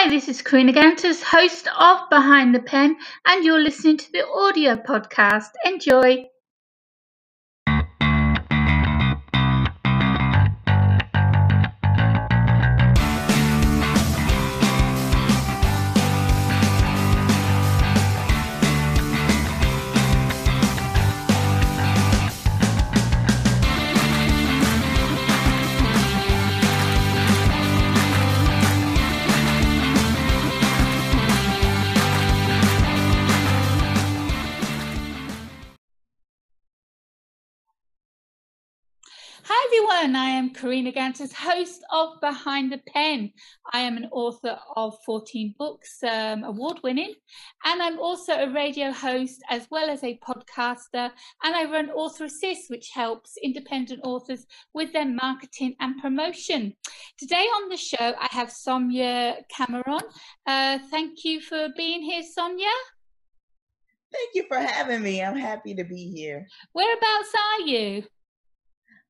Hi, this is Karina Gantus, host of Behind the Pen, and you're listening to the audio podcast. Enjoy. Everyone, I am Karina Gantus, host of Behind the Pen. I am an author of 14 books, um, award winning, and I'm also a radio host as well as a podcaster. And I run Author Assist, which helps independent authors with their marketing and promotion. Today on the show, I have Sonia Cameron. Uh, thank you for being here, Sonia. Thank you for having me. I'm happy to be here. Whereabouts are you?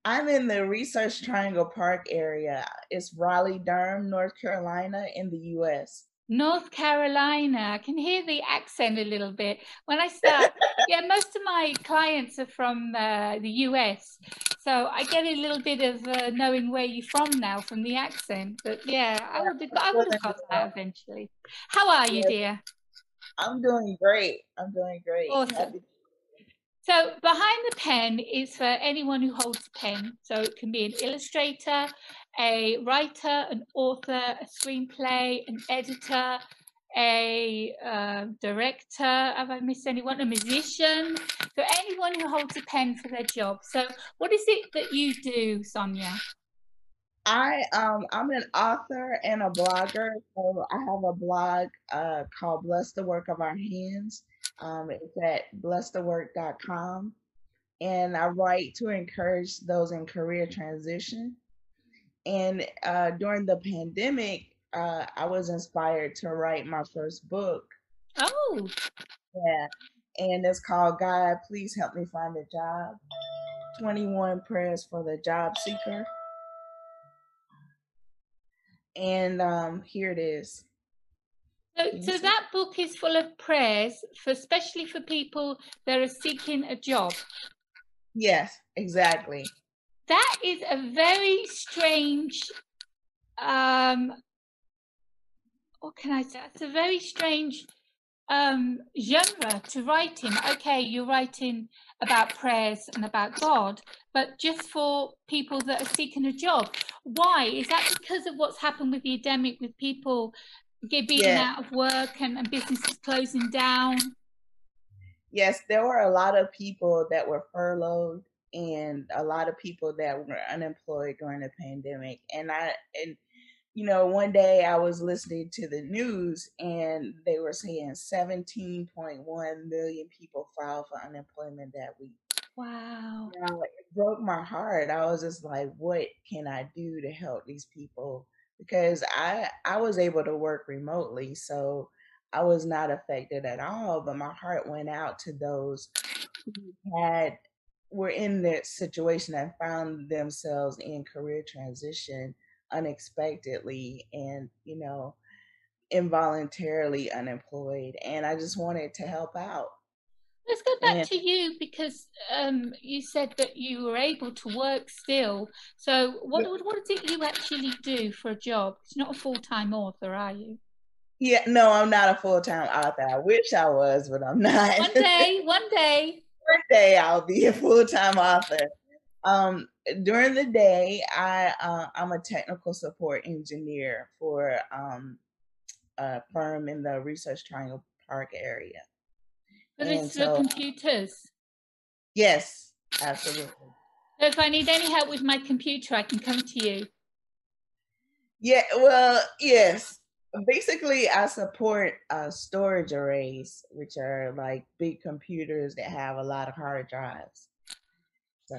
I'm in the Research Triangle Park area. It's Raleigh, Durham, North Carolina, in the U.S. North Carolina. I can hear the accent a little bit. When I start, yeah, most of my clients are from uh, the US. So I get a little bit of uh, knowing where you're from now from the accent. But yeah, I would have, I would have got that eventually. How are you, dear? I'm doing great. I'm doing great. Awesome. So behind the pen is for anyone who holds a pen. So it can be an illustrator, a writer, an author, a screenplay, an editor, a uh, director. Have I missed anyone? A musician. So anyone who holds a pen for their job. So what is it that you do, Sonia? I um I'm an author and a blogger. So I have a blog uh called Bless the Work of Our Hands. Um it's at blessthework.com. And I write to encourage those in career transition. And uh during the pandemic, uh I was inspired to write my first book. Oh, Yeah. And it's called God, Please Help Me Find a Job. 21 Prayers for the Job Seeker. And um, here it is. So, so that book is full of prayers for especially for people that are seeking a job. Yes, exactly. That is a very strange um what can I say? It's a very strange um genre to write in. Okay, you're writing about prayers and about God, but just for people that are seeking a job. Why? Is that because of what's happened with the epidemic with people get being Yeah. out of work and, and businesses closing down? Yes, there were a lot of people that were furloughed and a lot of people that were unemployed during the pandemic. And I and you know, one day I was listening to the news and they were saying 17.1 million people filed for unemployment that week. Wow. you know, it broke my heart. I was just like, what can I do to help these people? Because I I was able to work remotely, so I was not affected at all. But my heart went out to those mm-hmm. who had were in that situation and found themselves in career transition unexpectedly and you know involuntarily unemployed and i just wanted to help out Let's go back And- to you because um, you said that you were able to work still. So, what Yeah. what what is it you actually do for a job? You're not a full time author, are you? yeah no i'm not a full-time author i wish i was but i'm not One day, one day. one day I'll be a full time author. Um, during the day, I uh, I'm a technical support engineer for um, a firm in the Research Triangle Park area. But And it's for so- computers. Yes, absolutely. So, if I need any help with my computer, I can come to you. Yeah, well, yes. Basically, I support uh, storage arrays, which are like big computers that have a lot of hard drives. So,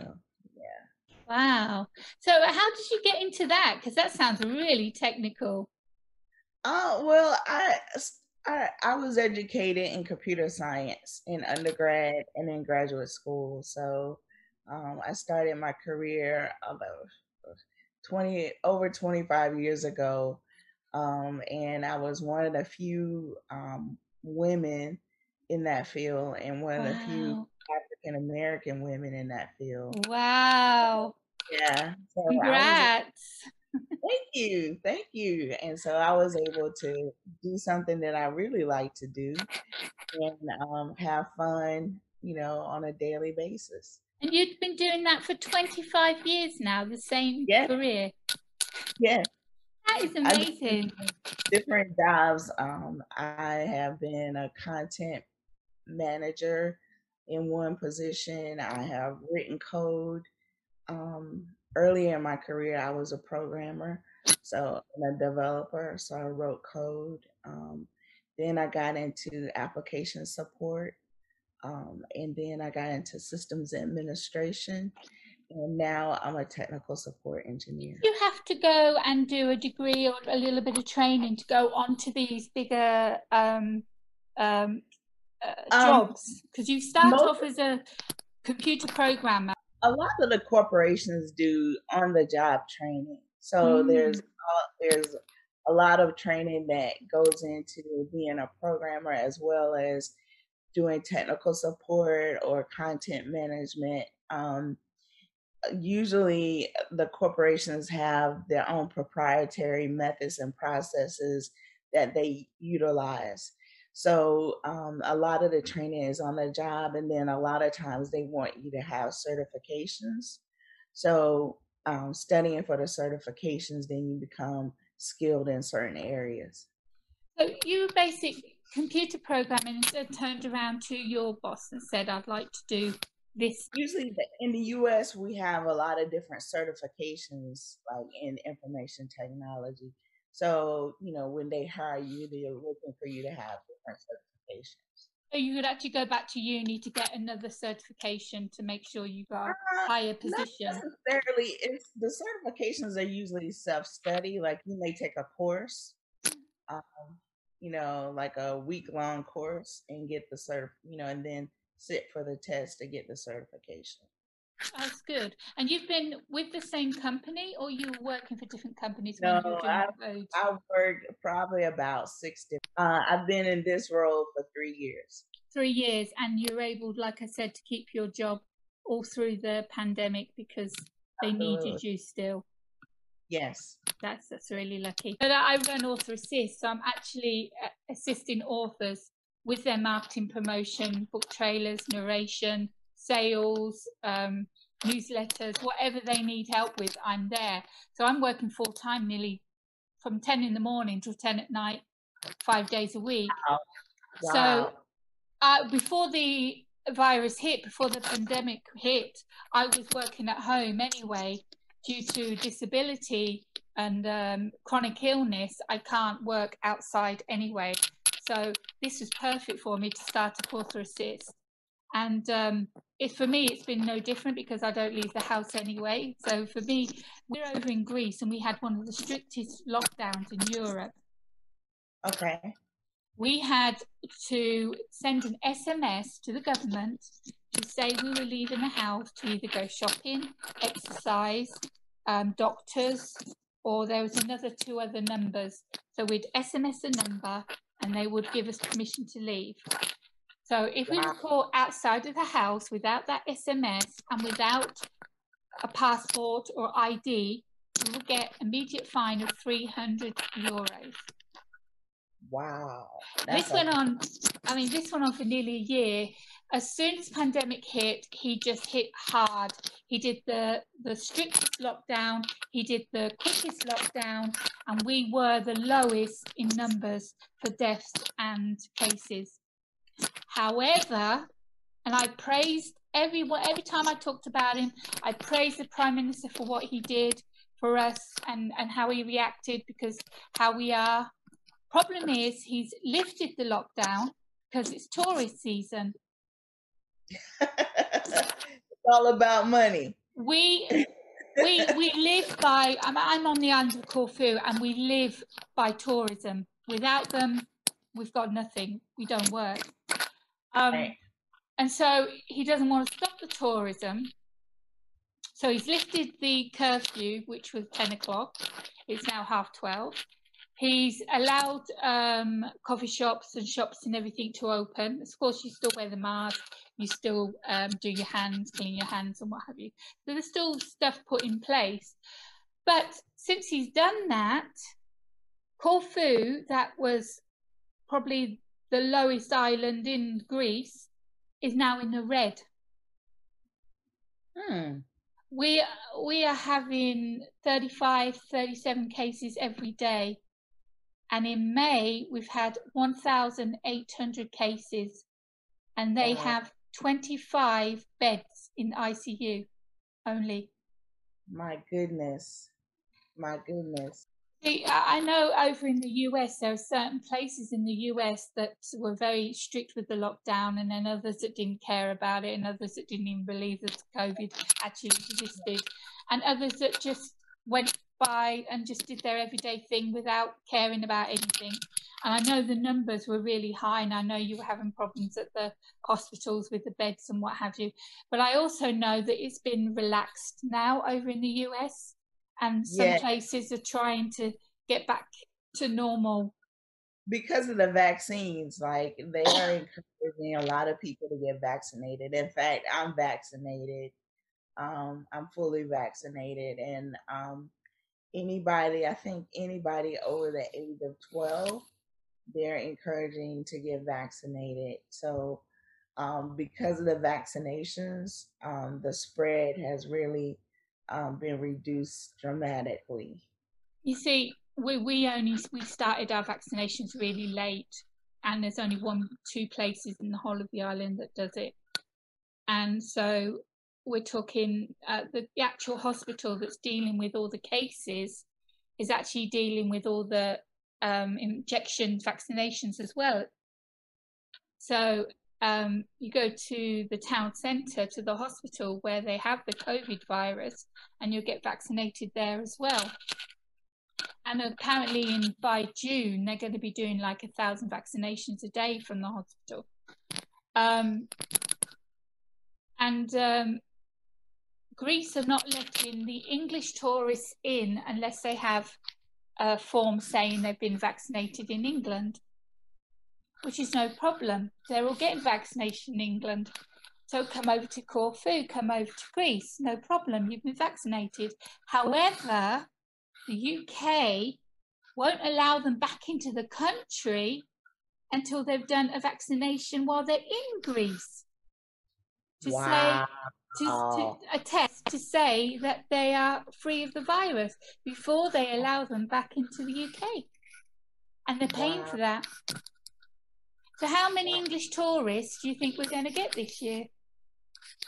yeah. Wow. So, how did you get into that? Because that sounds really technical. Oh well, I, I I was educated in computer science in undergrad and in graduate school. So um, I started my career about twenty over twenty five years ago Um, and I was one of the few um, women in that field and one of the few African American women in that field. Wow. Yeah. So Congrats. Thank you. Thank you. And so I was able to do something that I really like to do and um, have fun, you know, on a daily basis. And you've been doing that for 25 years now, the same career. Yeah. That is amazing. Different jobs. Um, I have been a content manager in one position. I have written code. Um, earlier in my career, I was a programmer, so I'm a developer. So I wrote code. Um, then I got into application support. Um, and then I got into systems administration. And now I'm a technical support engineer. You have to go and do a degree or a little bit of training to go on to these bigger um, um, uh, um, jobs because you start off as a computer programmer. A lot of the corporations do on the job training. So mm. there's there's a lot of training that goes into being a programmer as well as doing technical support or content management. Um, usually, the corporations have their own proprietary methods and processes that they utilize. So, um, a lot of the training is on the job, and then a lot of times they want you to have certifications. So, um, studying for the certifications, then you become skilled in certain areas. So, you basic computer programming and turned around to your boss and said, I'd like to do this? Usually in the US, we have a lot of different certifications, like in information technology. So, you know, when they hire you, they're looking for you to have different certifications. So you could actually go back to uni to get another certification to make sure you got a uh, higher position. Not necessarily, it's the certifications are usually self-study. Like you may take a course, um, you know, like a week long course and get the cert, you know, and then sit for the test to get the certification. That's good. And you've been with the same company or you were working for different companies? No, I've, I've worked probably about six different, uh, I've been in this role for three years. Three years. And you're able, like I said, to keep your job all through the pandemic because they Absolutely. needed you still. Yes. That's that's really lucky. But I run Author Assist, so I'm actually uh, assisting authors with their marketing promotion, book trailers, narration, sales, um, newsletters, whatever they need help with, I'm there. So I'm working full time, nearly from 10 in the morning till 10 at night, five days a week. Wow. Wow. So uh, before the virus hit, before the pandemic hit, I was working at home anyway due to disability and um, chronic illness, I can't work outside anyway. So this was perfect for me to start a author assist. And um, it, for me, it's been no different because I don't leave the house anyway. So for me, we're over in Greece and we had one of the strictest lockdowns in Europe. Okay. We had to send an SMS to the government to say we were leaving the house to either go shopping, exercise, um, doctors, or there was another two other numbers. So we'd SMS a number and they would give us permission to leave. So if we were caught outside of the house without that SMS and without a passport or ID, we would get immediate fine of 300 euros. Wow. this went on, I mean, this went on for nearly a year. As soon as pandemic hit, he just hit hard. He did the, the strictest lockdown, he did the quickest lockdown, and we were the lowest in numbers for deaths and cases. However, and I praised everyone every time I talked about him, I praised the Prime Minister for what he did for us and, and how he reacted because how we are Problem is, he's lifted the lockdown because it's tourist season. it's all about money. We we we live by. I'm, I'm on the island of Corfu, and we live by tourism. Without them, we've got nothing. We don't work. Um, right. And so he doesn't want to stop the tourism. So he's lifted the curfew, which was 10 o'clock. It's now half 12 He's allowed um, coffee shops and shops and everything to open. Of course, you still wear the mask, you still um, do your hands, clean your hands, and what have you. So there's still stuff put in place. But since he's done that, Corfu, that was probably the lowest island in Greece, is now in the red. Hmm. We we are having 35, 37 cases every day. And in May, we've had 1,800 cases, and they Wow. have 25 beds in ICU only. My goodness. My goodness. I know over in the US, there are certain places in the US that were very strict with the lockdown, and then others that didn't care about it, and others that didn't even believe that COVID actually existed, and others that just went by and just did their everyday thing without caring about anything. And I know the numbers were really high, and I know you were having problems at the hospitals with the beds and what have you. But I also know that it's been relaxed now over in the US, and some Yeah. places are trying to get back to normal. because of the vaccines, like they are encouraging a lot of people to get vaccinated. In fact, I'm vaccinated. Um, I'm fully vaccinated, and um, anybody, I think anybody over the age of 12, they're encouraging to get vaccinated. So, um, because of the vaccinations, um, the spread has really um, been reduced dramatically. You see, we, we only we started our vaccinations really late, and there's only one two places in the whole of the island that does it, and so we're talking uh, the, the actual hospital that's dealing with all the cases is actually dealing with all the um, injections, vaccinations as well. So um, you go to the town centre, to the hospital where they have the COVID virus, and you'll get vaccinated there as well. And apparently, in by June, they're going to be doing like a thousand vaccinations a day from the hospital. Um, and um, Greece are not letting the English tourists in unless they have a form saying they've been vaccinated in England, which is no problem. They're all getting vaccination in England. So come over to Corfu, come over to Greece, no problem. You've been vaccinated. However, the UK won't allow them back into the country until they've done a vaccination while they're in Greece. To wow. say to, to a test to say that they are free of the virus before they allow them back into the UK. And they're paying Wow. for that. So how many English tourists do you think we're going to get this year?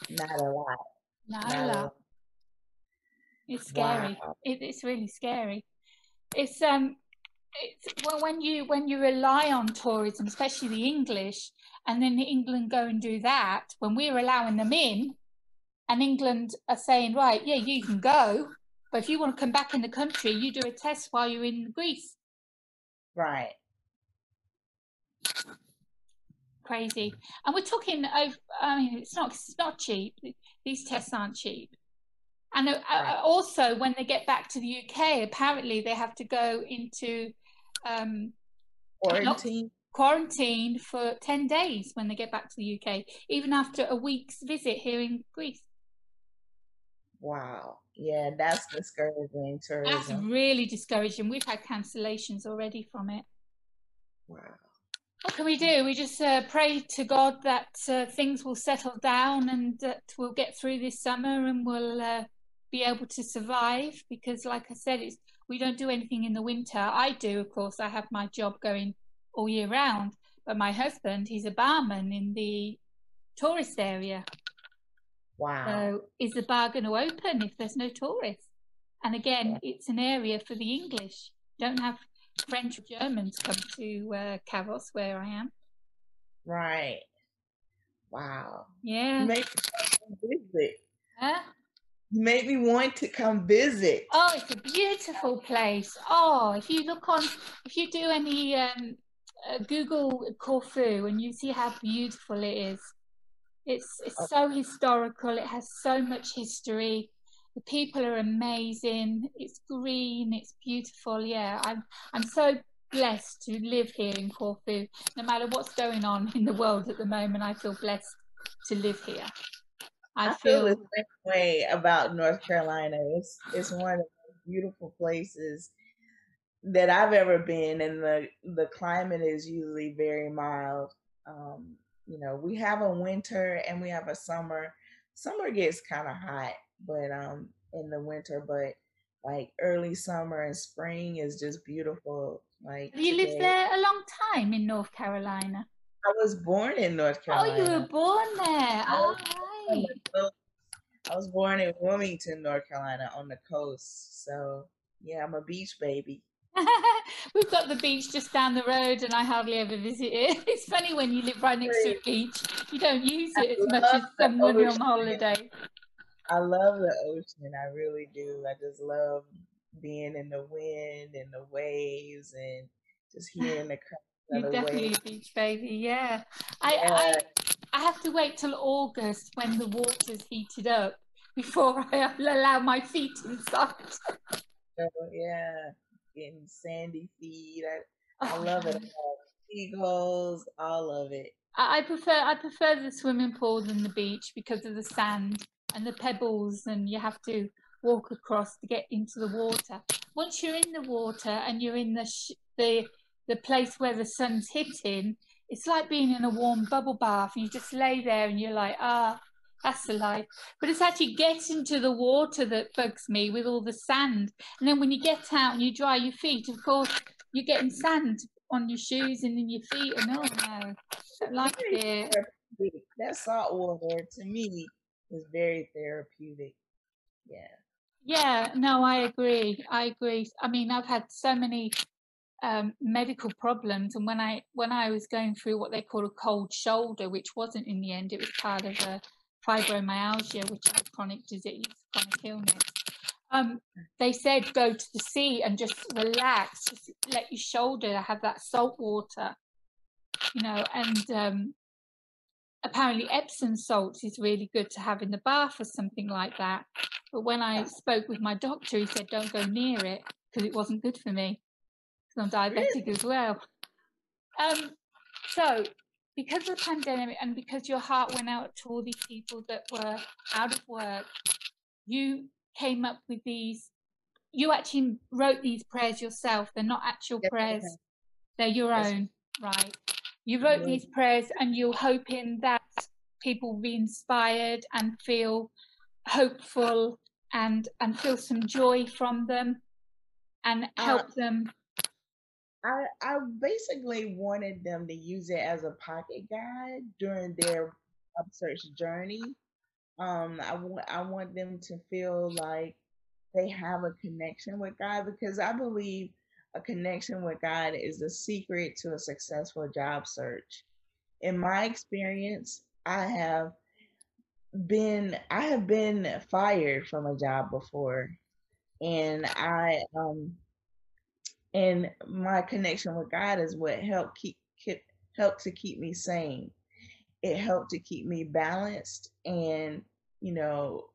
Not a lot. Not Not a lot. It's scary. Wow. It, it's really scary. It's um, it's well when you when you rely on tourism, especially the English, and then England go and do that when we're allowing them in, and England are saying, right, yeah, you can go, but if you want to come back in the country, you do a test while you're in Greece. Right. Crazy, and we're talking over. I mean, it's not it's not cheap. These tests aren't cheap. And uh, Right. uh, also, when they get back to the UK, apparently they have to go into um, Quarantine. quarantine for 10 days when they get back to the UK, even after a week's visit here in Greece. Wow. Yeah, that's discouraging Tourism. That's really discouraging. We've had cancellations already from it. Wow. What can we do? We just uh, pray to God that uh, things will settle down and that we'll get through this summer and we'll uh, be able to survive. Because, like I said, it's we don't do anything in the winter. I do, of course. I have my job going all year round, but my husband, he's a barman in the tourist area. Wow. So, is the bar going to open if there's no tourists? And again, it's an area for the English. Don't have French or Germans come to uh, Kavos, where I am. Right. Wow. Yeah. Make me want to come visit. Huh? You make me want to come visit. Oh, it's a beautiful place. Oh, if you look on, if you do any um, uh, Google Corfu and you see how beautiful it is, it's it's so historical. It has so much history. The people are amazing. It's green. It's beautiful. Yeah, I'm I'm so blessed to live here in Corfu. No matter what's going on in the world at the moment, I feel blessed to live here. I, I feel, feel, the same way about North Carolina. It's it's one of the beautiful places that I've ever been, and the the climate is usually very mild. Um, you know, we have a winter and we have a summer. Summer gets kind of hot, but um, in the winter, but like early summer and spring is just beautiful. Like you lived there a long time in North Carolina. I was born in North Carolina. Oh, you were born there. All right. I was born in Wilmington, North Carolina, on the coast. So yeah, I'm a beach baby. We've got the beach just down the road, and I hardly ever visit it. It's funny when you live right next to a beach, you don't use it as much as someone on holiday. I love the ocean. I really do. I just love being in the wind and the waves and just hearing the You're definitely waves. a beach baby, yeah. I, yeah. I I have to wait till August when the water's heated up before I allow my feet inside. Yeah, getting sandy feet. I, I oh, love it. Seagulls, all of it. I prefer I prefer the swimming pool than the beach because of the sand and the pebbles, and you have to walk across to get into the water. Once you're in the water and you're in the sh- the the place where the sun's hitting, it's like being in a warm bubble bath. And you just lay there and you're like, ah, that's the life. But it's actually getting to the water that bugs me with all the sand. And then when you get out and you dry your feet, of course, you're getting sand on your shoes and in your feet. And oh no, I like it. That salt water to me is very therapeutic. Yeah. Yeah, no, I agree. I agree. I mean, I've had so many um, medical problems, and when I when I was going through what they call a cold shoulder, which wasn't in the end, it was part of a fibromyalgia, which is a chronic disease, chronic illness. Um, they said go to the sea and just relax, just let your shoulder have that salt water, you know, and um, apparently Epsom salts is really good to have in the bath or something like that. But when I spoke with my doctor, he said don't go near it because it wasn't good for me because I'm diabetic as well. Um, so because of the pandemic and because your heart went out to all these people that were out of work, you came up with these. You actually wrote these prayers yourself. They're not actual yes, prayers; they're your yes. own, right? You wrote these prayers and you're hoping that people will be inspired and feel hopeful and and feel some joy from them and uh, help uh, them I I basically wanted them to use it as a pocket guide during their search journey. Um, I want I want them to feel like they have a connection with God because I believe a connection with God is the secret to a successful job search. In my experience, I have been I have been fired from a job before and I um and my connection with God is what helped keep, keep helped to keep me sane. It helped to keep me balanced and you know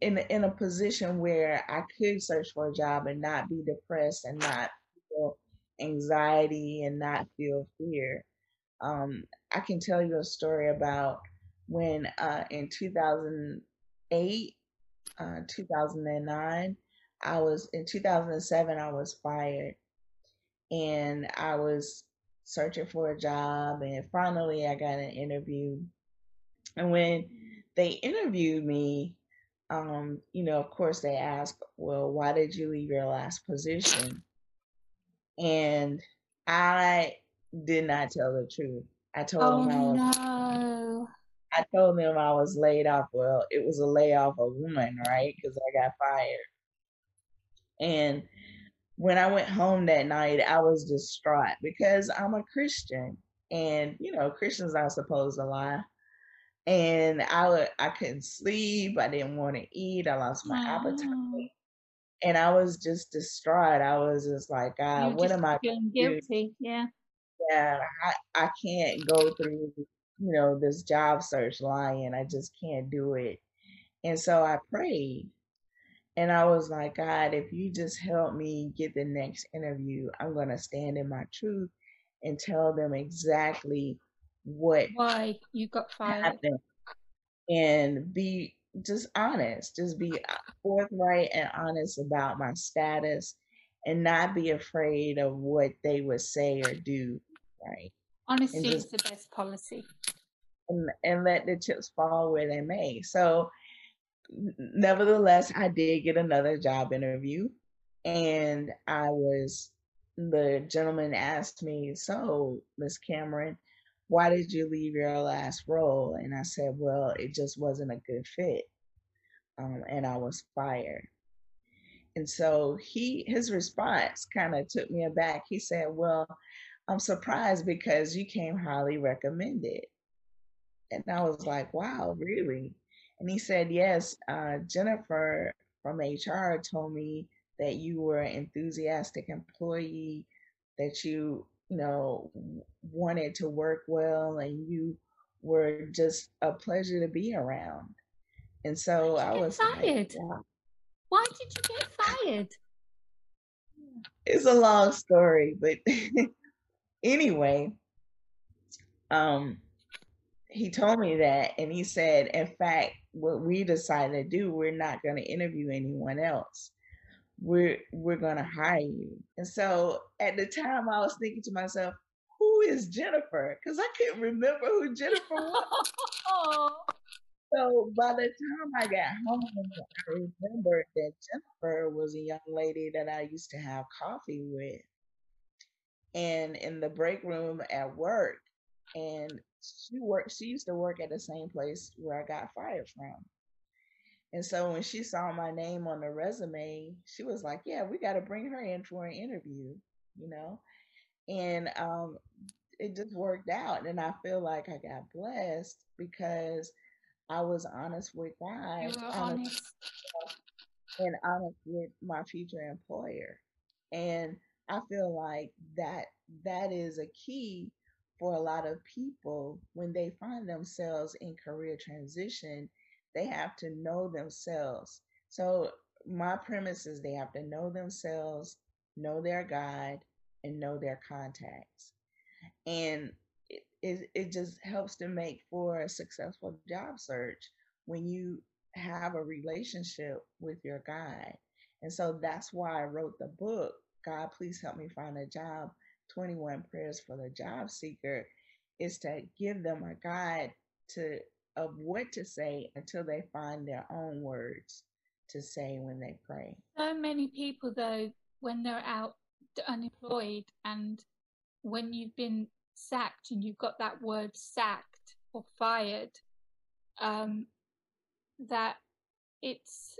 in in a position where I could search for a job and not be depressed and not feel anxiety and not feel fear. Um, I can tell you a story about when uh, in 2008, uh, 2009, I was in 2007, I was fired and I was searching for a job. And finally, I got an interview. And when they interviewed me, um, you know, of course, they ask, Well, why did you leave your last position? And I did not tell the truth. I told oh, them I was. No. I told them I was laid off. Well, it was a layoff of woman, right? Because I got fired. And when I went home that night, I was distraught because I'm a Christian, and you know Christians are supposed to lie. And I I couldn't sleep. I didn't want to eat. I lost my appetite, and I was just distraught. I was just like, God, what am I feeling guilty? Yeah, yeah. I I can't go through you know this job search lying. I just can't do it. And so I prayed. And I was like, God, if you just help me get the next interview, I'm going to stand in my truth and tell them exactly what why you got fired happened and be just honest, just be uh, forthright and honest about my status and not be afraid of what they would say or do, right? Honesty just, is the best policy. And, and let the chips fall where they may. So, nevertheless, I did get another job interview, and I was the gentleman asked me, "So, Miss Cameron, why did you leave your last role?" And I said, "Well, it just wasn't a good fit, um, and I was fired." And so he his response kind of took me aback. He said, "Well, I'm surprised because you came highly recommended." And I was like, "Wow, really?" And he said, "Yes, uh, Jennifer from HR told me that you were an enthusiastic employee, that you, you know, wanted to work well, and you were just a pleasure to be around." And so I was fired. Like, wow. Why did you get fired? It's a long story, but anyway, um, he told me that, and he said, in fact, what we decided to do, we're not going to interview anyone else. We're we're going to hire you. And so at the time, I was thinking to myself, who is Jennifer? Because I couldn't remember who Jennifer was. So by the time I got home, I remembered that Jennifer was a young lady that I used to have coffee with. And in the break room at work, and she worked she used to work at the same place where I got fired from. And so when she saw my name on the resume, she was like, Yeah, we gotta bring her in for an interview, you know? And um it just worked out. And I feel like I got blessed because I was honest with God. Were honest. And honest with my future employer. And I feel like that that is a key for a lot of people when they find themselves in career transition, they have to know themselves. So my premise is they have to know themselves, know their guide, and know their contacts. And it, it just helps to make for a successful job search when you have a relationship with your guide. And so that's why I wrote the book, God, please help me find a job 21 prayers for the job seeker is to give them a guide to of what to say until they find their own words to say when they pray. So many people though when they're out unemployed and when you've been sacked and you've got that word sacked or fired, um, that it's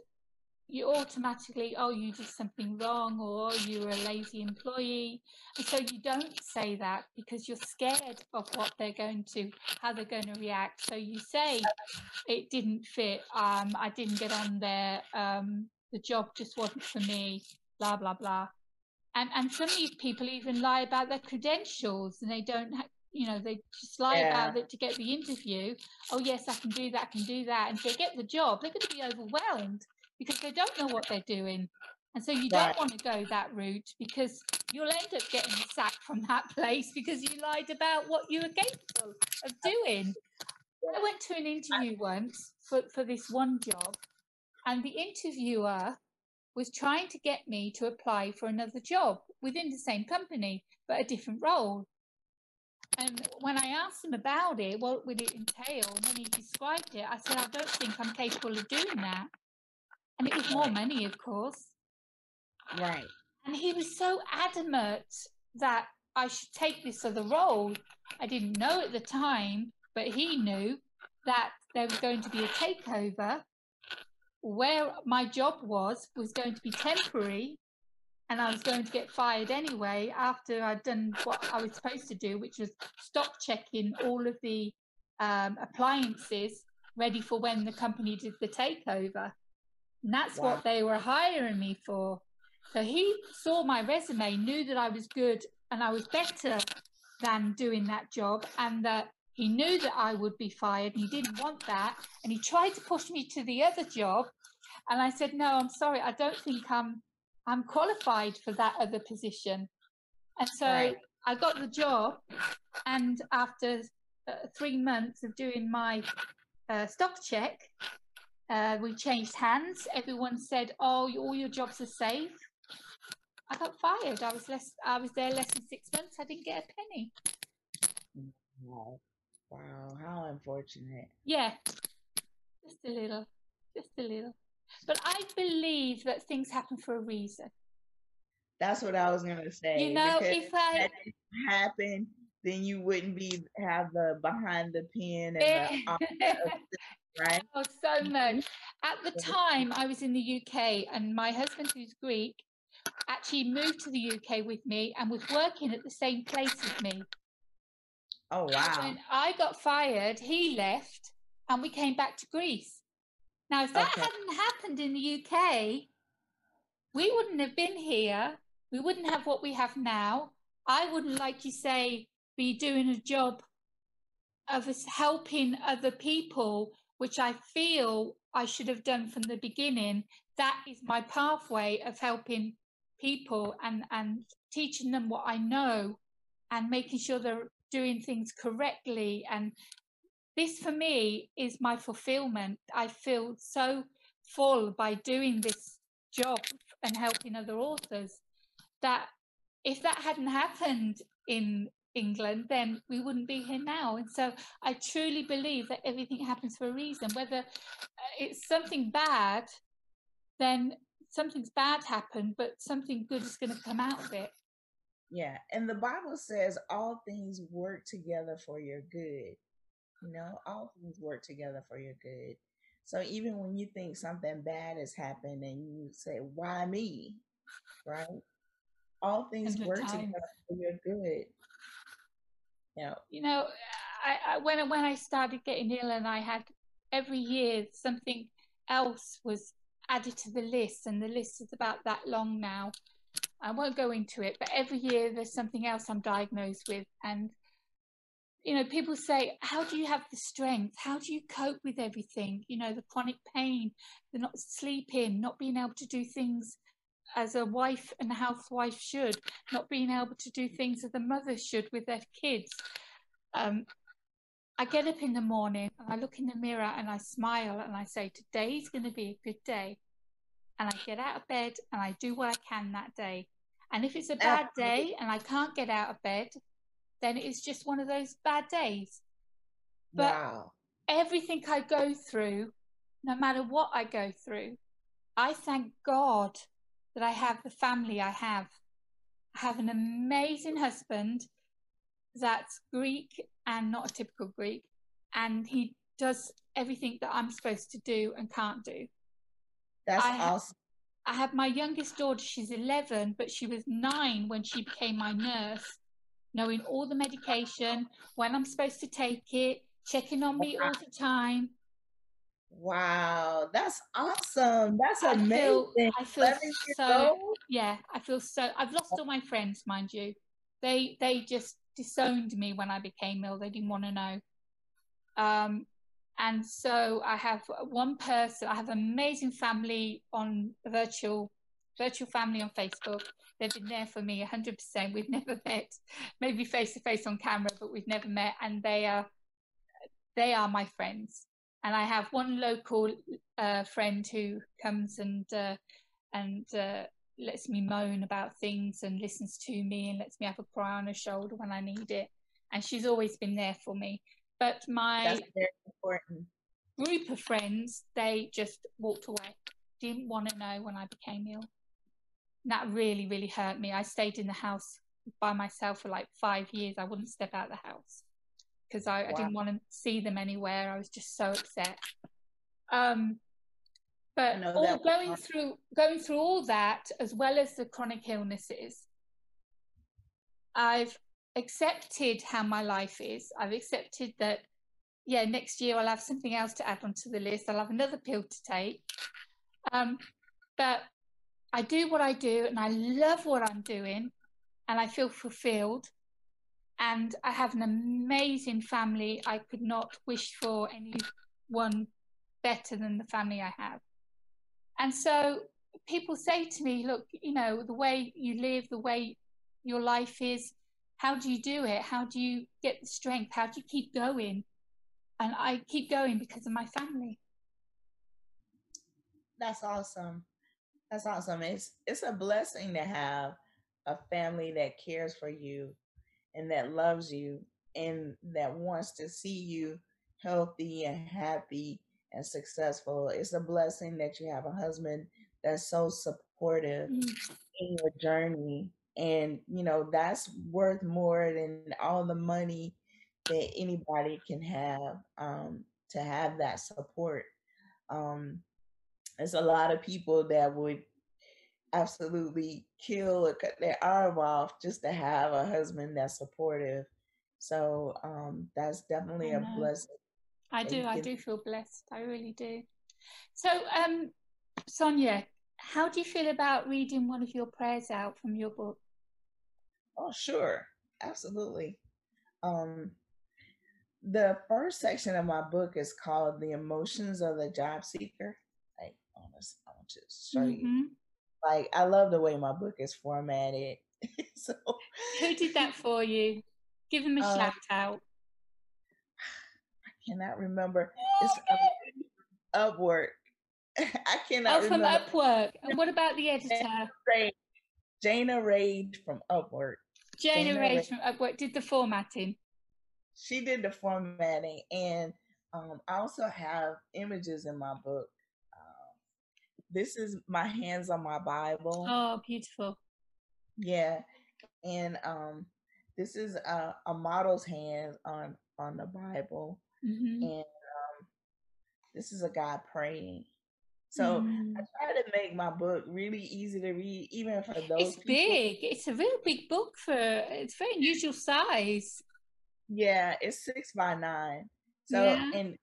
you automatically, oh, you did something wrong or you were a lazy employee. And so you don't say that because you're scared of what they're going to, how they're going to react. So you say, it didn't fit, um, I didn't get on there, um, the job just wasn't for me, blah, blah, blah and and some people even lie about their credentials and they don't ha- you know they just lie yeah. about it to get the interview oh yes i can do that i can do that and if they get the job they're going to be overwhelmed because they don't know what they're doing and so you right. don't want to go that route because you'll end up getting sacked from that place because you lied about what you were capable of doing i went to an interview once for, for this one job and the interviewer was trying to get me to apply for another job within the same company, but a different role. And when I asked him about it, what would it entail? And when he described it, I said, I don't think I'm capable of doing that. And it was more money, of course. Right. And he was so adamant that I should take this other role. I didn't know at the time, but he knew that there was going to be a takeover where my job was was going to be temporary and I was going to get fired anyway after I'd done what I was supposed to do, which was stock checking all of the um, appliances ready for when the company did the takeover. And that's wow. what they were hiring me for. So he saw my resume, knew that I was good and I was better than doing that job, and that He knew that I would be fired and he didn't want that. And he tried to push me to the other job. And I said, no, I'm sorry. I don't think I'm, I'm qualified for that other position. And so right. I got the job. And after uh, three months of doing my uh, stock check, uh, we changed hands. Everyone said, "Oh, all your jobs are safe." I got fired. I was less. I was there less than six months. I didn't get a penny. Wow! Wow! How unfortunate. Yeah, just a little, just a little. But I believe that things happen for a reason. That's what I was gonna say. You know, if I happen, then you wouldn't be have the behind the pen and the right? Oh, so much. Mm-hmm. At the mm-hmm. time, I was in the UK, and my husband, who's Greek, actually moved to the UK with me and was working at the same place as me. Oh, wow. When I got fired, he left and we came back to Greece. Now, if that okay. hadn't happened in the UK, we wouldn't have been here. We wouldn't have what we have now. I wouldn't, like you say, be doing a job of helping other people, which I feel I should have done from the beginning. That is my pathway of helping people and, and teaching them what I know and making sure they're doing things correctly. And this for me is my fulfillment. I feel so full by doing this job and helping other authors that if that hadn't happened in England, then we wouldn't be here now. And so I truly believe that everything happens for a reason. Whether uh, it's something bad, then something's bad happened, but something good is going to come out of it. Yeah. And the Bible says all things work together for your good. You know, all things work together for your good. So even when you think something bad has happened and you say, why me? Right? All things work time. together for your good. You know, you know I, I, when, when I started getting ill and I had every year something else was added to the list, and the list is about that long now. I won't go into it, but every year there's something else I'm diagnosed with. And, you know, people say, How do you have the strength? How do you cope with everything? You know, the chronic pain, the not sleeping, not being able to do things as a wife and housewife should, not being able to do things as a mother should with their kids. Um, I get up in the morning and I look in the mirror and I smile and I say, Today's going to be a good day. And I get out of bed and I do what I can that day. And if it's a bad day and I can't get out of bed, then it's just one of those bad days. But wow. everything I go through, no matter what I go through, I thank God that I have the family I have. I have an amazing husband that's Greek and not a typical Greek, and he does everything that I'm supposed to do and can't do. That's I awesome. Have, I have my youngest daughter, she's 11, but she was nine when she became my nurse, knowing all the medication, when I'm supposed to take it, checking on me all the time. Wow, that's awesome. That's I amazing. Feel, I feel so yeah, I feel so I've lost all my friends, mind you. They they just disowned me when I became ill. They didn't want to know. Um, and so I have one person. I have an amazing family on virtual virtual family on Facebook. They've been there for me 100%. We've never met, maybe face to face on camera, but we've never met, and they are they are my friends. And I have one local uh, friend who comes and uh, and uh, lets me moan about things and listens to me and lets me have a cry on her shoulder when I need it. And she's always been there for me. But my group of friends, they just walked away, didn't want to know when I became ill. And that really, really hurt me. I stayed in the house by myself for like five years. I wouldn't step out of the house because I, wow. I, didn't want to see them anywhere. I was just so upset. Um, but all going through going through all that as well as the chronic illnesses i've accepted how my life is i've accepted that yeah next year i'll have something else to add onto the list i'll have another pill to take um, but i do what i do and i love what i'm doing and i feel fulfilled and I have an amazing family. I could not wish for anyone better than the family I have. And so people say to me, look, you know, the way you live, the way your life is, how do you do it? How do you get the strength? How do you keep going? And I keep going because of my family. That's awesome. That's awesome. It's it's a blessing to have a family that cares for you and that loves you and that wants to see you healthy and happy and successful. It's a blessing that you have a husband that's so supportive mm. in your journey. And, you know, that's worth more than all the money that anybody can have um, to have that support. Um, there's a lot of people that would absolutely kill or cut their arm off just to have a husband that's supportive. So um, that's definitely a blessing. I do. I do feel blessed. I really do. So, um, Sonia, how do you feel about reading one of your prayers out from your book? Oh, sure. Absolutely. Um, the first section of my book is called The Emotions of the Job Seeker. Like, I want to show mm-hmm. you like I love the way my book is formatted. so who did that for you? Give him a uh, shout out. I cannot remember. It's um, Upwork. I cannot. Oh, from remember. Upwork. And what about the editor? Jana Raid from Upwork. Jana, Jana Raid from Upwork did the formatting. She did the formatting, and um, I also have images in my book this is my hands on my Bible. Oh, beautiful. Yeah. And um this is a, a model's hands on on the Bible. Mm-hmm. And um this is a guy praying. So mm. I try to make my book really easy to read, even for those. It's people. big. It's a real big book for. It's very unusual size. Yeah, it's six by nine. So yeah. and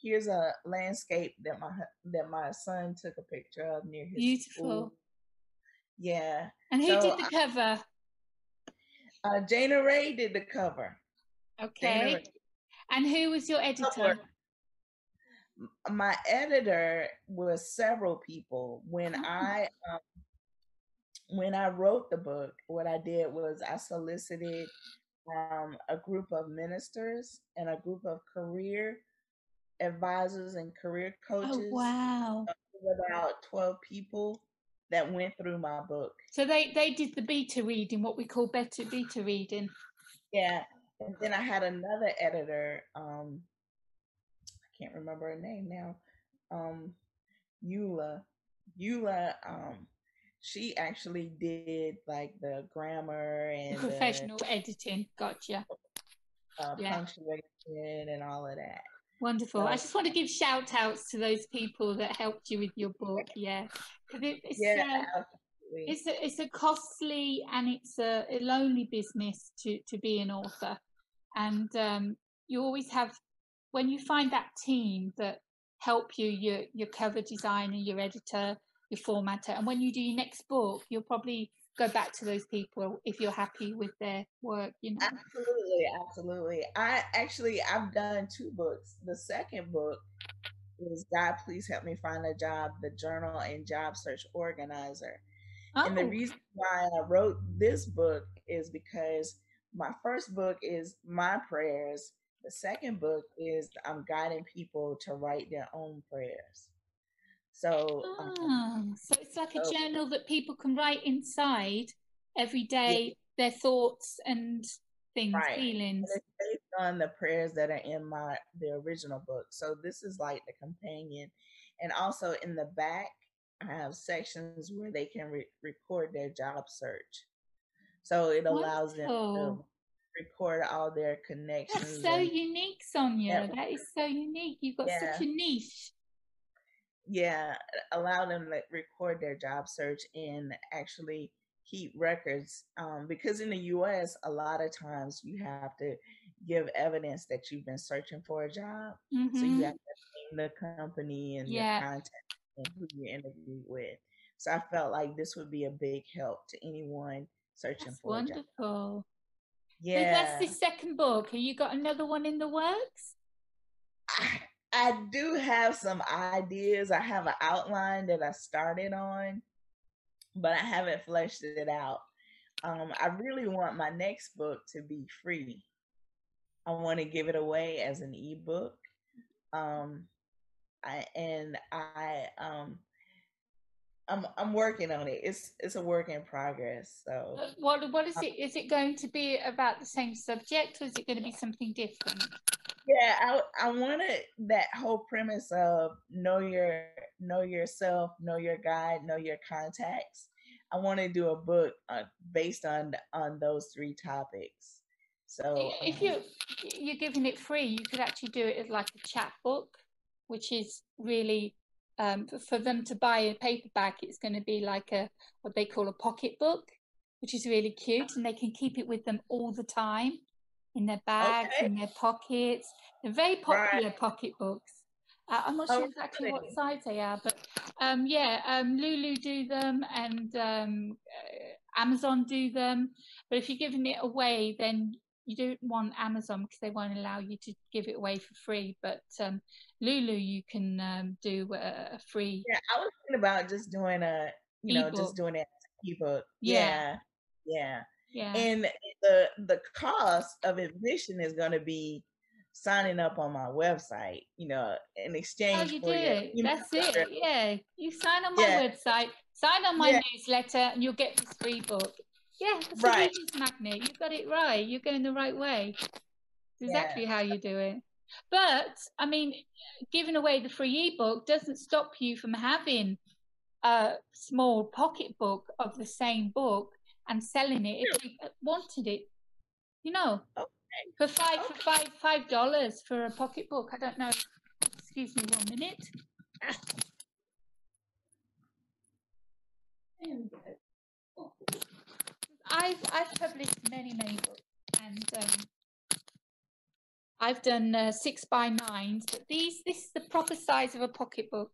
here's a landscape that my that my son took a picture of near his beautiful. School. Yeah. And who so did the cover? I, uh, Jana Ray did the cover. Okay. And who was your editor? My editor was several people. When oh. I um, when I wrote the book, what I did was I solicited um, a group of ministers and a group of career advisors and career oh, coaches. Oh, wow. About 12 people that went through my book. So they, they did the beta reading, what we call better beta reading. Yeah. And then I had another editor, um, I can't remember her name now. Um, Eula. Eula, um, she actually did like the grammar and professional the, editing. Gotcha. Uh, yeah. punctuation and all of that. Wonderful. I just want to give shout outs to those people that helped you with your book. Yeah. It, it's, yeah, uh, it's, a, it's a costly and it's a, a, lonely business to, to be an author. And um, you always have, when you find that team that help you, your, your cover designer, your editor, your formatter, and when you do your next book, you'll probably go back to those people if you're happy with their work you know? Absolutely absolutely. I actually i've done two books. The second book is god please help me find a job the journal and job search organizer. Oh. and the oh. reason why i wrote this book is because my first book is my prayers. The second book is i'm guiding people to write their own prayers so, ah, so it's like so, a journal that people can write inside every day yeah. their thoughts and things, right. feelings. Based on the prayers that are in my the original book. So this is like the companion, and also in the back, I have sections where they can re- record their job search. So it allows Wonderful. them to record all their connections. That's so unique, Sonia. That is so unique. You've got yeah. such a niche yeah, allow them to record their job search and actually keep records. Um, because in the US, a lot of times you have to give evidence that you've been searching for a job. Mm-hmm. So you mm-hmm. have to name the company and yeah. the contact and who you interviewed with. So I felt like this would be a big help to anyone searching That's for wonderful. A job. Wonderful. Yeah. So that's the second book. Have you got another one in the works? I, I do have some ideas. I have an outline that I started on, but I haven't fleshed it out. Um, I really want my next book to be free. I want to give it away as an ebook. Um, I, and I um I'm I'm working on it. It's it's a work in progress. So uh, what what is it? Is it going to be about the same subject, or is it going to be something different? Yeah, I I wanted that whole premise of know your know yourself, know your guide, know your contacts. I want to do a book uh, based on on those three topics. So if um, you you're giving it free, you could actually do it as like a chat book, which is really um, for, for, them to buy a paperback, it's going to be like a what they call a pocket book, which is really cute, and they can keep it with them all the time in their bags, okay. in their pockets. They're very popular right. pocket books. Uh, I'm not sure oh, exactly what size they are, but um, yeah, um, Lulu do them and um, uh, Amazon do them. But if you're giving it away, then you don't want Amazon because they won't allow you to give it away for free. But um, Lulu, you can um, do a, free. Yeah, I was thinking about just doing a, you e-book. know, just doing it ebook. Yeah. yeah, yeah, yeah. And the the cost of admission is going to be signing up on my website, you know, in oh, exchange oh, you for do. Your, you That's it. Yeah. You sign on my yeah. website, sign on my yeah. newsletter, and you'll get this free book. Yeah, it's right. a magnet. You got it right. You're going the right way. It's exactly yeah. how you do it. But I mean, giving away the free ebook doesn't stop you from having a small pocket book of the same book and selling it if you wanted it. You know, okay. for five okay. for five five dollars for a pocket book. I don't know. Excuse me one minute. Ah. There we go. I've I've published many many books, and um, I've done uh, six by nines. But these this is the proper size of a pocketbook.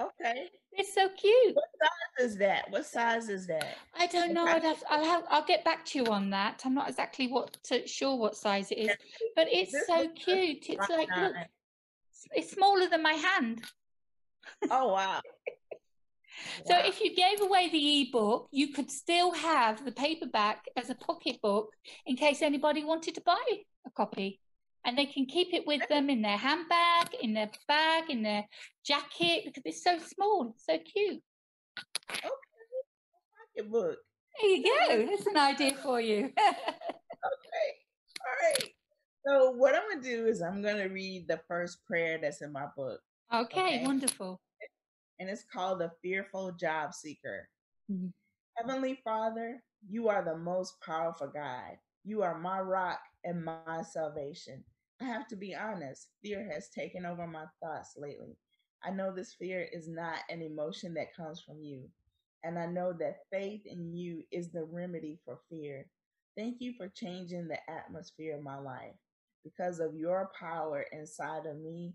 Okay. It's so cute. What size is that? What size is that? I don't know. I'd have, I'll have, I'll get back to you on that. I'm not exactly what to, sure what size it is, but it's so cute. It's like look, it's smaller than my hand. Oh wow. So wow. if you gave away the ebook, you could still have the paperback as a pocketbook in case anybody wanted to buy a copy. And they can keep it with them in their handbag, in their bag, in their jacket because it's so small, so cute. Okay, pocketbook. There you go. That's an idea for you. okay. All right. So what I'm gonna do is I'm gonna read the first prayer that's in my book. Okay, okay? wonderful and it's called The Fearful Job Seeker. Mm-hmm. Heavenly Father, you are the most powerful God. You are my rock and my salvation. I have to be honest, fear has taken over my thoughts lately. I know this fear is not an emotion that comes from you, and I know that faith in you is the remedy for fear. Thank you for changing the atmosphere of my life. Because of your power inside of me,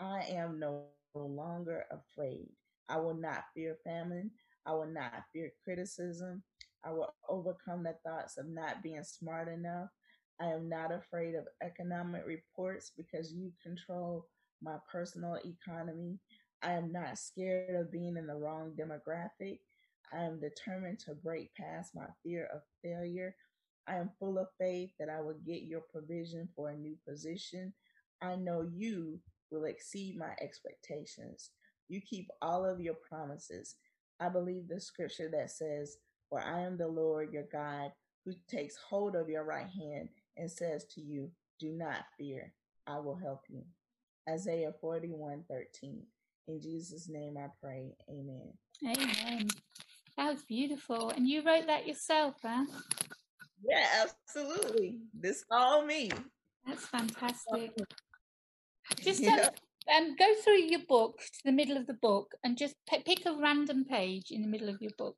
I am no longer afraid. I will not fear famine. I will not fear criticism. I will overcome the thoughts of not being smart enough. I am not afraid of economic reports because you control my personal economy. I am not scared of being in the wrong demographic. I am determined to break past my fear of failure. I am full of faith that I will get your provision for a new position. I know you will exceed my expectations. You keep all of your promises. I believe the scripture that says, For I am the Lord your God who takes hold of your right hand and says to you, Do not fear, I will help you. Isaiah 41 13. In Jesus' name I pray. Amen. Amen. That was beautiful. And you wrote that yourself, huh? Yeah, absolutely. This all me. That's fantastic. Just yeah um, go through your book to the middle of the book and just p- pick a random page in the middle of your book.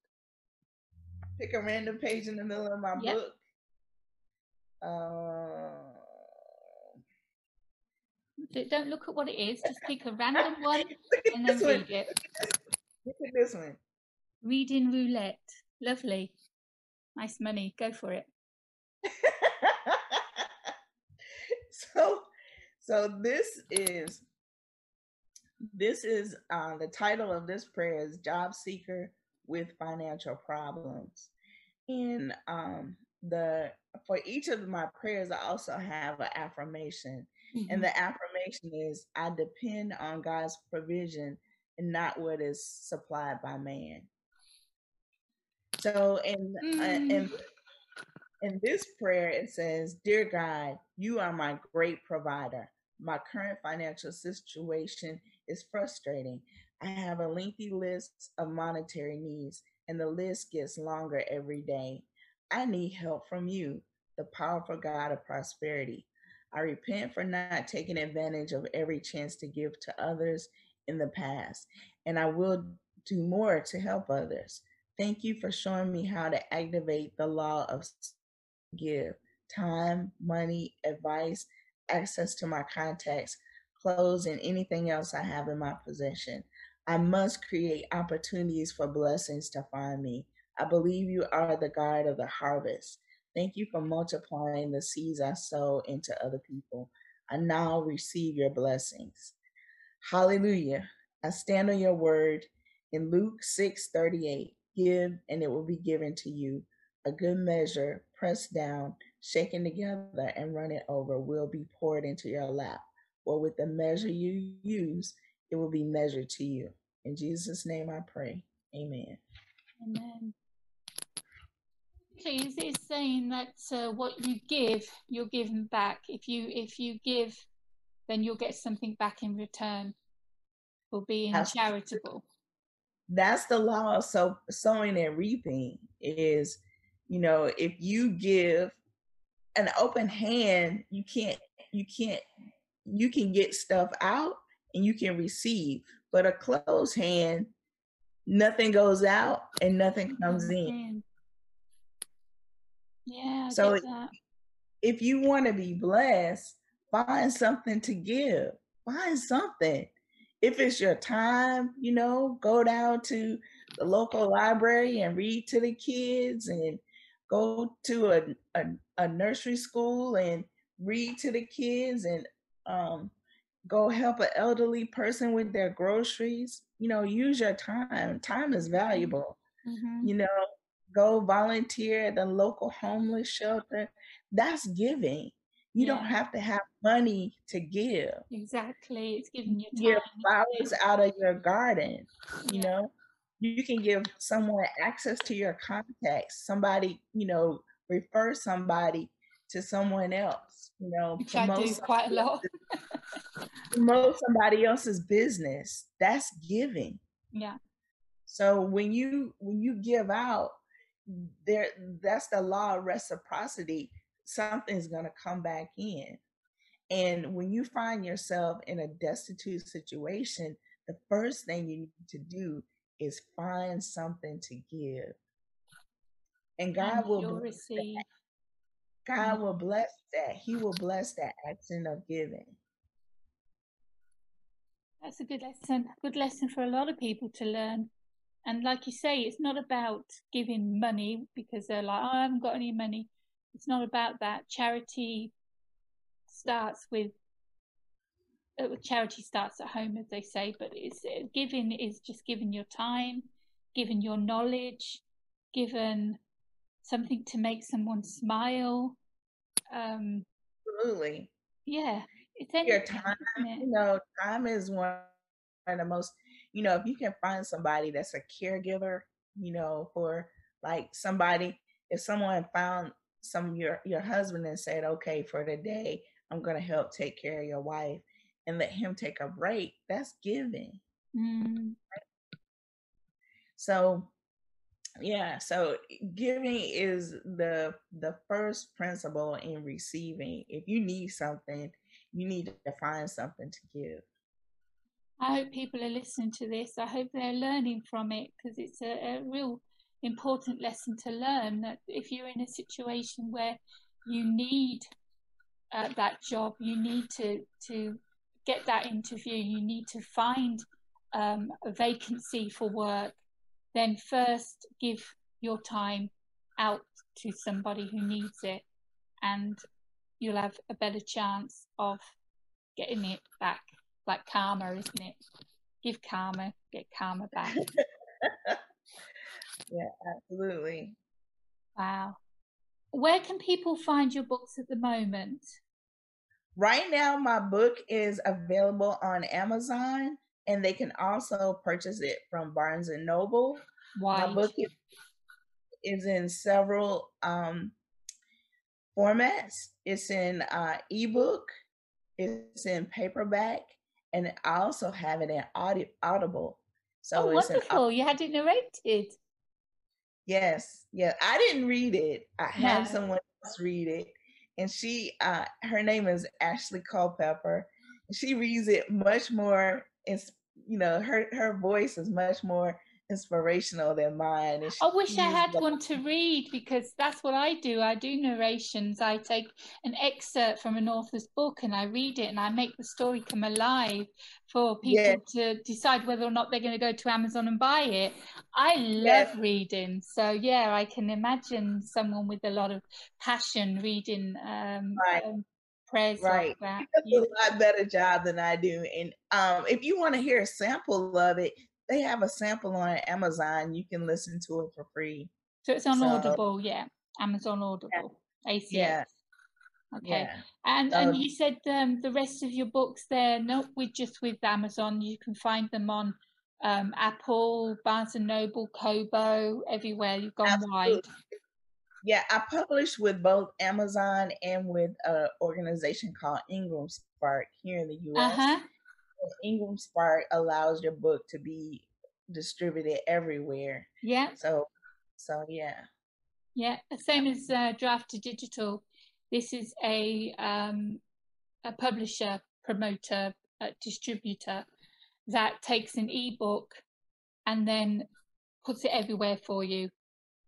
Pick a random page in the middle of my yep. book. Uh... Don't look at what it is. Just pick a random one and then read it. Look at this one. Reading roulette. Lovely. Nice money. Go for it. so so this is this is uh, the title of this prayer is job seeker with financial problems and um the for each of my prayers i also have an affirmation mm-hmm. and the affirmation is i depend on god's provision and not what is supplied by man so in mm. uh, in in this prayer it says dear god you are my great provider my current financial situation is frustrating i have a lengthy list of monetary needs and the list gets longer every day I need help from you, the powerful God of prosperity. I repent for not taking advantage of every chance to give to others in the past, and I will do more to help others. Thank you for showing me how to activate the law of give time, money, advice, access to my contacts, clothes, and anything else I have in my possession. I must create opportunities for blessings to find me. I believe you are the God of the harvest. Thank you for multiplying the seeds I sow into other people. I now receive your blessings. Hallelujah. I stand on your word in Luke 6 38. Give, and it will be given to you. A good measure, pressed down, shaken together, and running over, will be poured into your lap. Or with the measure you use, it will be measured to you. In Jesus' name I pray. Amen. Amen please is saying that uh, what you give, you're given back. If you if you give, then you'll get something back in return for being That's charitable. That's the law of so sowing and reaping. Is you know if you give an open hand, you can't you can't you can get stuff out and you can receive, but a closed hand, nothing goes out and nothing comes in. Yeah. so if you want to be blessed, find something to give. Find something. If it's your time, you know, go down to the local library and read to the kids and go to a, a, a nursery school and read to the kids and um, go help an elderly person with their groceries. You know, use your time. Time is valuable. Mm-hmm. You know, go volunteer at the local homeless shelter. That's giving. You yeah. don't have to have money to give. Exactly. It's giving you time. Give flowers out of your garden. You yeah. know, you can give someone access to your contacts. Somebody, you know, refer somebody to someone else. You know, Which do quite a lot. promote somebody else's business. That's giving. Yeah. So when you when you give out, there that's the law of reciprocity something's going to come back in and when you find yourself in a destitute situation the first thing you need to do is find something to give and god and will receive. that. God mm-hmm. will bless that he will bless that action of giving that's a good lesson good lesson for a lot of people to learn and like you say, it's not about giving money because they're like, oh, I haven't got any money. It's not about that. Charity starts with uh, charity starts at home, as they say, but it's uh, giving is just giving your time, giving your knowledge, given something to make someone smile. Um, Absolutely. Yeah, it's your time. You know, time is one of the most you know, if you can find somebody that's a caregiver, you know, for like somebody, if someone found some your your husband and said, okay, for the day, I'm gonna help take care of your wife and let him take a break, that's giving. Mm. So yeah, so giving is the the first principle in receiving. If you need something, you need to find something to give. I hope people are listening to this. I hope they're learning from it because it's a, a, real important lesson to learn that if you're in a situation where you need uh, that job, you need to, to get that interview, you need to find um, a vacancy for work, then first give your time out to somebody who needs it and you'll have a better chance of getting it back. Like karma isn't it? Give karma get karma back. Yeah absolutely. Wow. Where can people find your books at the moment? Right now my book is available on amazon and they can also purchase it from barnes and noble Why? my book is, in several um, formats. It's in uh, ebook, it's in paperback, and I also have it in audi- Audible. So oh, wonderful! you had it narrated. Yes, yeah. I didn't read it. I had someone else read it, and she, uh, her name is Ashley Culpepper. She reads it much more. It's you know her her voice is much more inspirational than mine. I wish I had one to read because that's what I do. I do narrations. I take an excerpt from an author's book and I read it and I make the story come alive for people yeah. to decide whether or not they're going to go to Amazon and buy it. I love yeah. reading. So, yeah, I can imagine someone with a lot of passion reading um, right. um, prayers right. like that. You does a lot better job than I do. And um, if you want to hear a sample of it, they have a sample on Amazon. You can listen to it for free. So it's on so, Audible, yeah. Amazon Audible. Yeah. ACX. Yeah. Okay. Yeah. And um, and you said um, the rest of your books there, not with just with Amazon. You can find them on um, Apple, Barnes and Noble, Kobo, everywhere. You've gone absolutely. wide. Yeah, I publish with both Amazon and with an organization called Ingram Spark here in the U.S. Uh-huh. Ingram Spark allows your book to be distributed everywhere. Yeah. So, so yeah. Yeah, same as uh, Draft2Digital. This is a um, a publisher, promoter, distributor that takes an ebook and then puts it everywhere for you,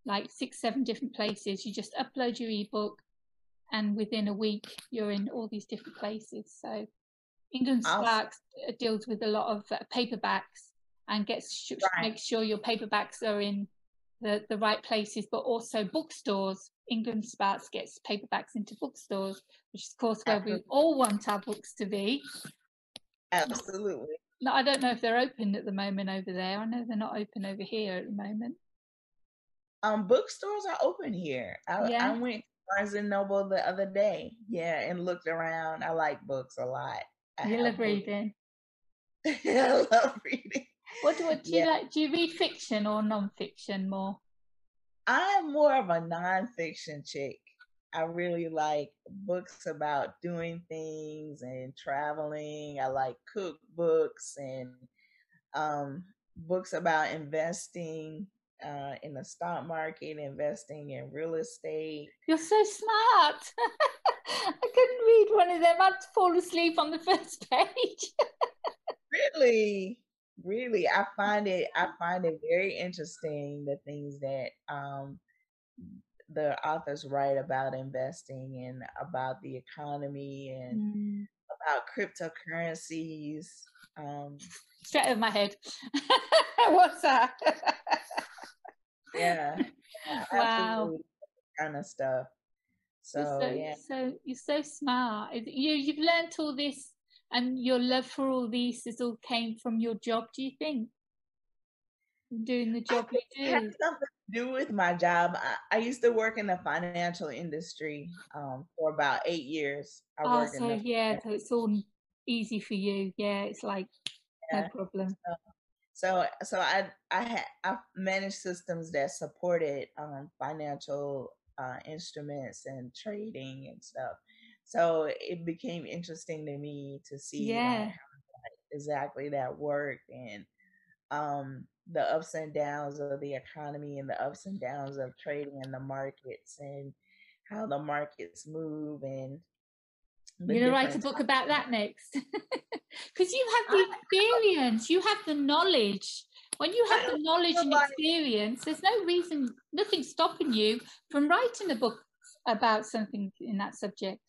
like six, seven different places. You just upload your ebook, and within a week, you're in all these different places. So Ingram Sparks uh, deals with a lot of uh, paperbacks and gets right. makes sure your paperbacks are in the, the right places, but also bookstores. Ingram Sparks gets paperbacks into bookstores, which is, of course, where Absolutely. we all want our books to be. Absolutely. No, I don't know if they're open at the moment over there. I know they're not open over here at the moment. Um, bookstores are open here. I, yeah. I went to Barnes and Noble the other day, yeah, and looked around. I like books a lot. I you love reading. I love reading. What, what do you yeah. like? Do you read fiction or non-fiction more? I'm more of a non-fiction chick. I really like books about doing things and traveling. I like cookbooks and um, books about investing uh, in the stock market, investing in real estate. You're so smart. I couldn't read one of them. I'd fall asleep on the first page. really? Really? I find it I find it very interesting the things that um the authors write about investing and about the economy and mm. about cryptocurrencies. Um, Straight over my head. What's that? Yeah. Wow. Kind of stuff. So, so yeah. So you're so smart. You you've learned all this, and your love for all these is all came from your job. Do you think? Doing the job you do. Something to do with my job. I, I, used to work in the financial industry um, for about eight years. I oh, so yeah, so it's all easy for you. Yeah, it's like yeah. no problem. So, so so I I had I managed systems that supported um, financial uh, instruments and trading and stuff. So it became interesting to me to see yeah. like, exactly that worked and um, the ups and downs of the economy and the ups and downs of trading in the markets and how the markets move and you're gonna write a book about that next. Because you have the experience you have the knowledge. When you have the knowledge and experience there's no reason nothing stopping you from writing a book about something in that subject.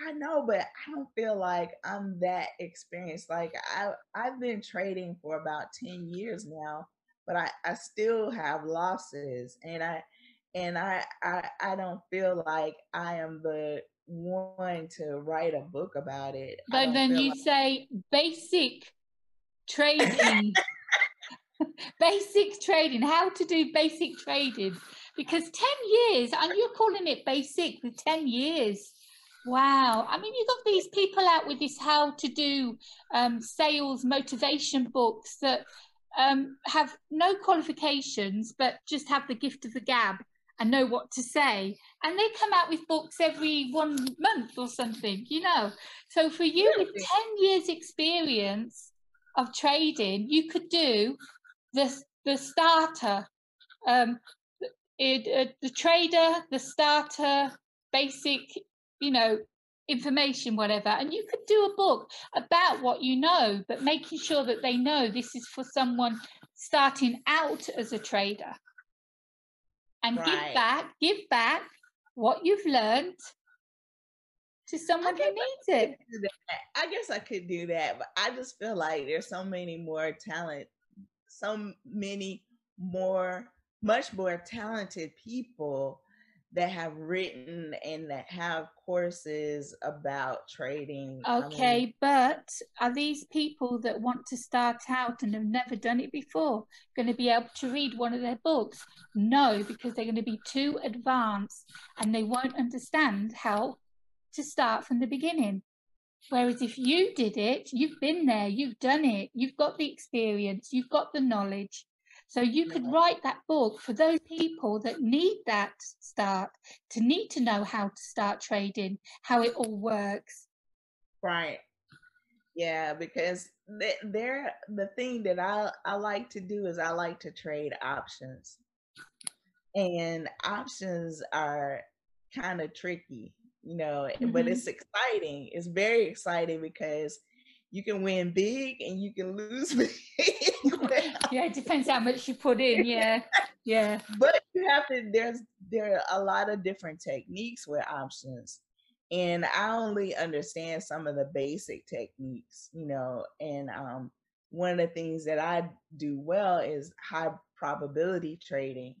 I know but i don't feel like i'm that experienced. Like i i've been trading for about 10 years now but I, I still have losses and I and I, I I don't feel like I am the one to write a book about it. But then you like... say basic trading. basic trading, how to do basic trading. Because 10 years, and you're calling it basic with 10 years. Wow. I mean, you've got these people out with this how to do um, sales motivation books that um, have no qualifications, but just have the gift of the gab and know what to say. And they come out with books every one month or something, you know. So for you, with 10 years' experience of trading, you could do the, the starter, um, it, uh, the trader, the starter, basic, you know, information, whatever. And you could do a book about what you know, but making sure that they know this is for someone starting out as a trader. And right. give back, give back what you've learned to someone who needs it. I guess I could do that, but I just feel like there's so many more talent, so many more, much more talented people that have written and that have courses about trading. Okay, I mean, but are these people that want to start out and have never done it before going to be able to read one of their books? No, because they're going to be too advanced and they won't understand how to start from the beginning. Whereas if you did it, you've been there, you've done it, you've got the experience, you've got the knowledge, so you could write that book for those people that need that start, to need to know how to start trading, how it all works. Right. Yeah, because they're the thing that I I like to do is I like to trade options. And options are kind of tricky, you know, mm-hmm. but it's exciting. It's very exciting because you can win big and you can lose big. yeah, it depends how much you put in. Yeah, yeah. But you have to. There's there are a lot of different techniques with options, and I only understand some of the basic techniques, you know. And um, one of the things that I do well is high probability trading,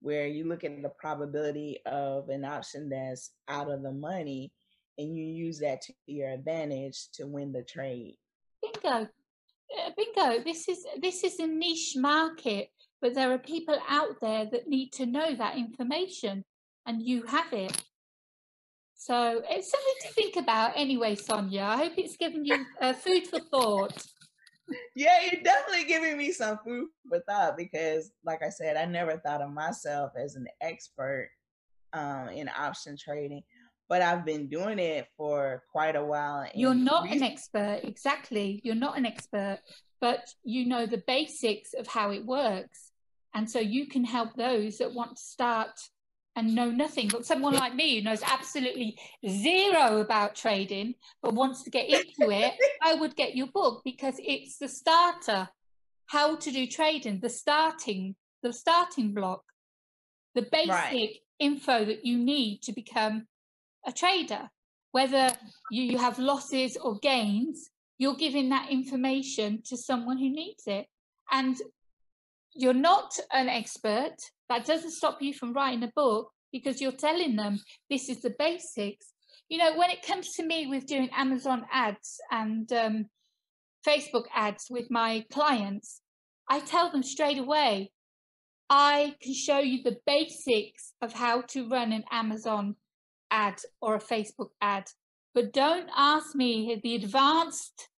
where you look at the probability of an option that's out of the money and you use that to your advantage to win the trade. Bingo. Uh, bingo. This is this is a niche market, but there are people out there that need to know that information and you have it. So it's something to think about anyway, Sonia. I hope it's given you uh, food for thought. Yeah, you're definitely giving me some food for thought because, like I said, I never thought of myself as an expert um, in option trading but I've been doing it for quite a while. You're not an expert, exactly. You're not an expert, but you know the basics of how it works. And so you can help those that want to start and know nothing. But someone like me who knows absolutely zero about trading but wants to get into it, I would get your book because it's the starter, how to do trading, the starting, the starting block, the basic right. info that you need to become a trader. Whether you, you have losses or gains, you're giving that information to someone who needs it. And you're not an expert. That doesn't stop you from writing a book because you're telling them this is the basics. You know, when it comes to me with doing Amazon ads and um, Facebook ads with my clients, I tell them straight away, I can show you the basics of how to run an Amazon ad or a Facebook ad. But don't ask me the advanced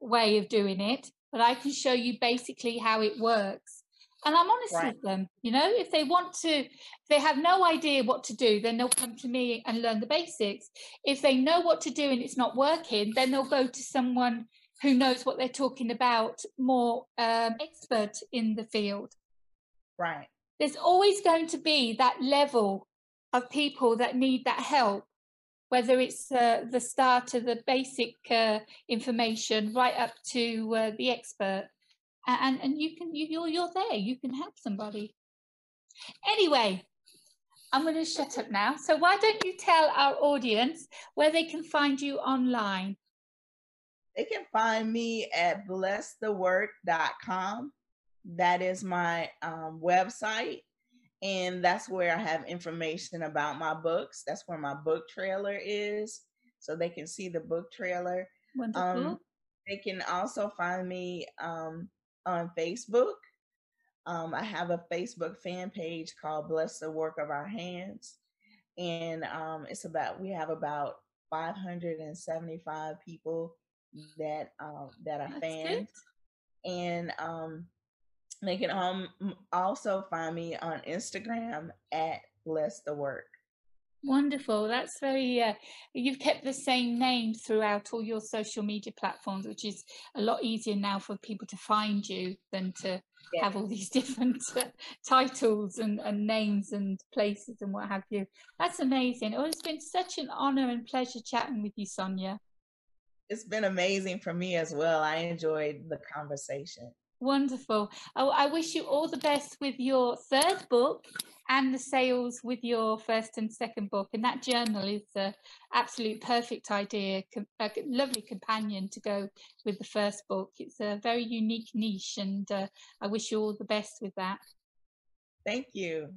way of doing it, but I can show you basically how it works. And I'm honest right. with them. You know, if they want to, if they have no idea what to do, then they'll come to me and learn the basics. If they know what to do and it's not working, then they'll go to someone who knows what they're talking about, more um, expert in the field. Right. There's always going to be that level of people that need that help, whether it's uh, the start of the basic uh, information right up to uh, the expert. And, and you can, you, you're, you're there, you can help somebody. Anyway, I'm going to shut up now. So why don't you tell our audience where they can find you online? They can find me at blessthework.com that is my um, website. And that's where I have information about my books. That's where my book trailer is. So they can see the book trailer. Wonderful. Um, they can also find me um, on Facebook. Um, I have a Facebook fan page called Bless the Work of Our Hands. And um, it's about, we have about 575 people that um, that are That's fans. Good. And um, they can um, also find me on Instagram at Bless the Work. Wonderful. That's very, uh, you've kept the same name throughout all your social media platforms, which is a lot easier now for people to find you than to yeah. have all these different uh, titles and, and names and places and what have you. That's amazing. Oh, it's been such an honor and pleasure chatting with you, Sonia. It's been amazing for me as well. I enjoyed the conversation. Wonderful. Oh, I wish you all the best with your third book and the sales with your first and second book. And that journal is an absolute perfect idea, a lovely companion to go with the first book. It's a very unique niche, and uh, I wish you all the best with that. Thank you.